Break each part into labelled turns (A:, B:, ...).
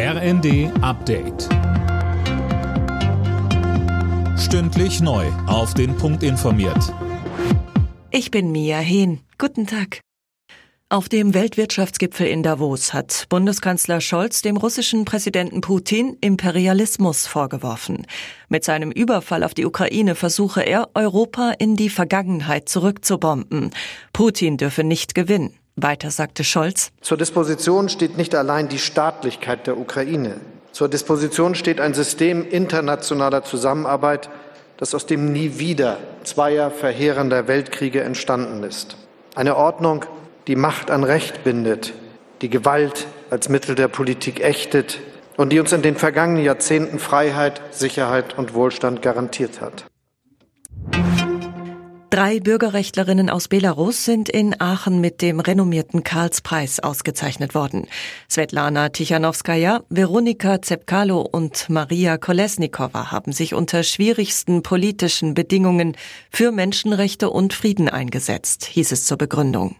A: RND Update. Stündlich neu. Auf den Punkt informiert.
B: Ich bin Mia Hehn. Guten Tag. Auf dem Weltwirtschaftsgipfel in Davos hat Bundeskanzler Scholz dem russischen Präsidenten Putin Imperialismus vorgeworfen. Mit seinem Überfall auf die Ukraine versuche er, Europa in die Vergangenheit zurückzubomben. Putin dürfe nicht gewinnen. Weiter sagte Scholz.
C: Zur Disposition steht nicht allein die Staatlichkeit der Ukraine. Zur Disposition steht ein System internationaler Zusammenarbeit, das aus dem Nie wieder zweier verheerender Weltkriege entstanden ist. Eine Ordnung, die Macht an Recht bindet, die Gewalt als Mittel der Politik ächtet und die uns in den vergangenen Jahrzehnten Freiheit, Sicherheit und Wohlstand garantiert hat.
B: Drei Bürgerrechtlerinnen aus Belarus sind in Aachen mit dem renommierten Karlspreis ausgezeichnet worden. Svetlana Tichanowskaja, Veronika Zepkalo und Maria Kolesnikova haben sich unter schwierigsten politischen Bedingungen für Menschenrechte und Frieden eingesetzt, hieß es zur Begründung.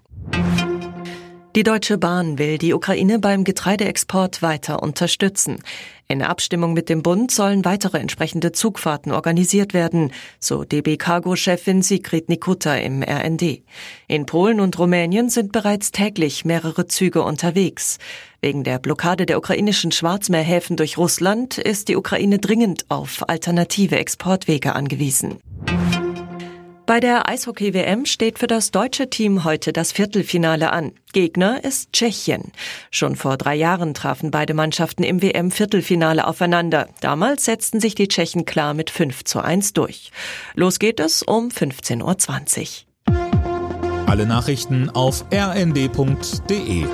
B: Die Deutsche Bahn will die Ukraine beim Getreideexport weiter unterstützen. In Abstimmung mit dem Bund sollen weitere entsprechende Zugfahrten organisiert werden, so DB Cargo-Chefin Sigrid Nikuta im RND. In Polen und Rumänien sind bereits täglich mehrere Züge unterwegs. Wegen der Blockade der ukrainischen Schwarzmeerhäfen durch Russland ist die Ukraine dringend auf alternative Exportwege angewiesen. Bei der Eishockey-WM steht für das deutsche Team heute das Viertelfinale an. Gegner ist Tschechien. Schon vor drei Jahren trafen beide Mannschaften im WM-Viertelfinale aufeinander. Damals setzten sich die Tschechen klar mit 5 zu 1 durch. Los geht es um 15.20
A: Uhr. Alle Nachrichten auf rnd.de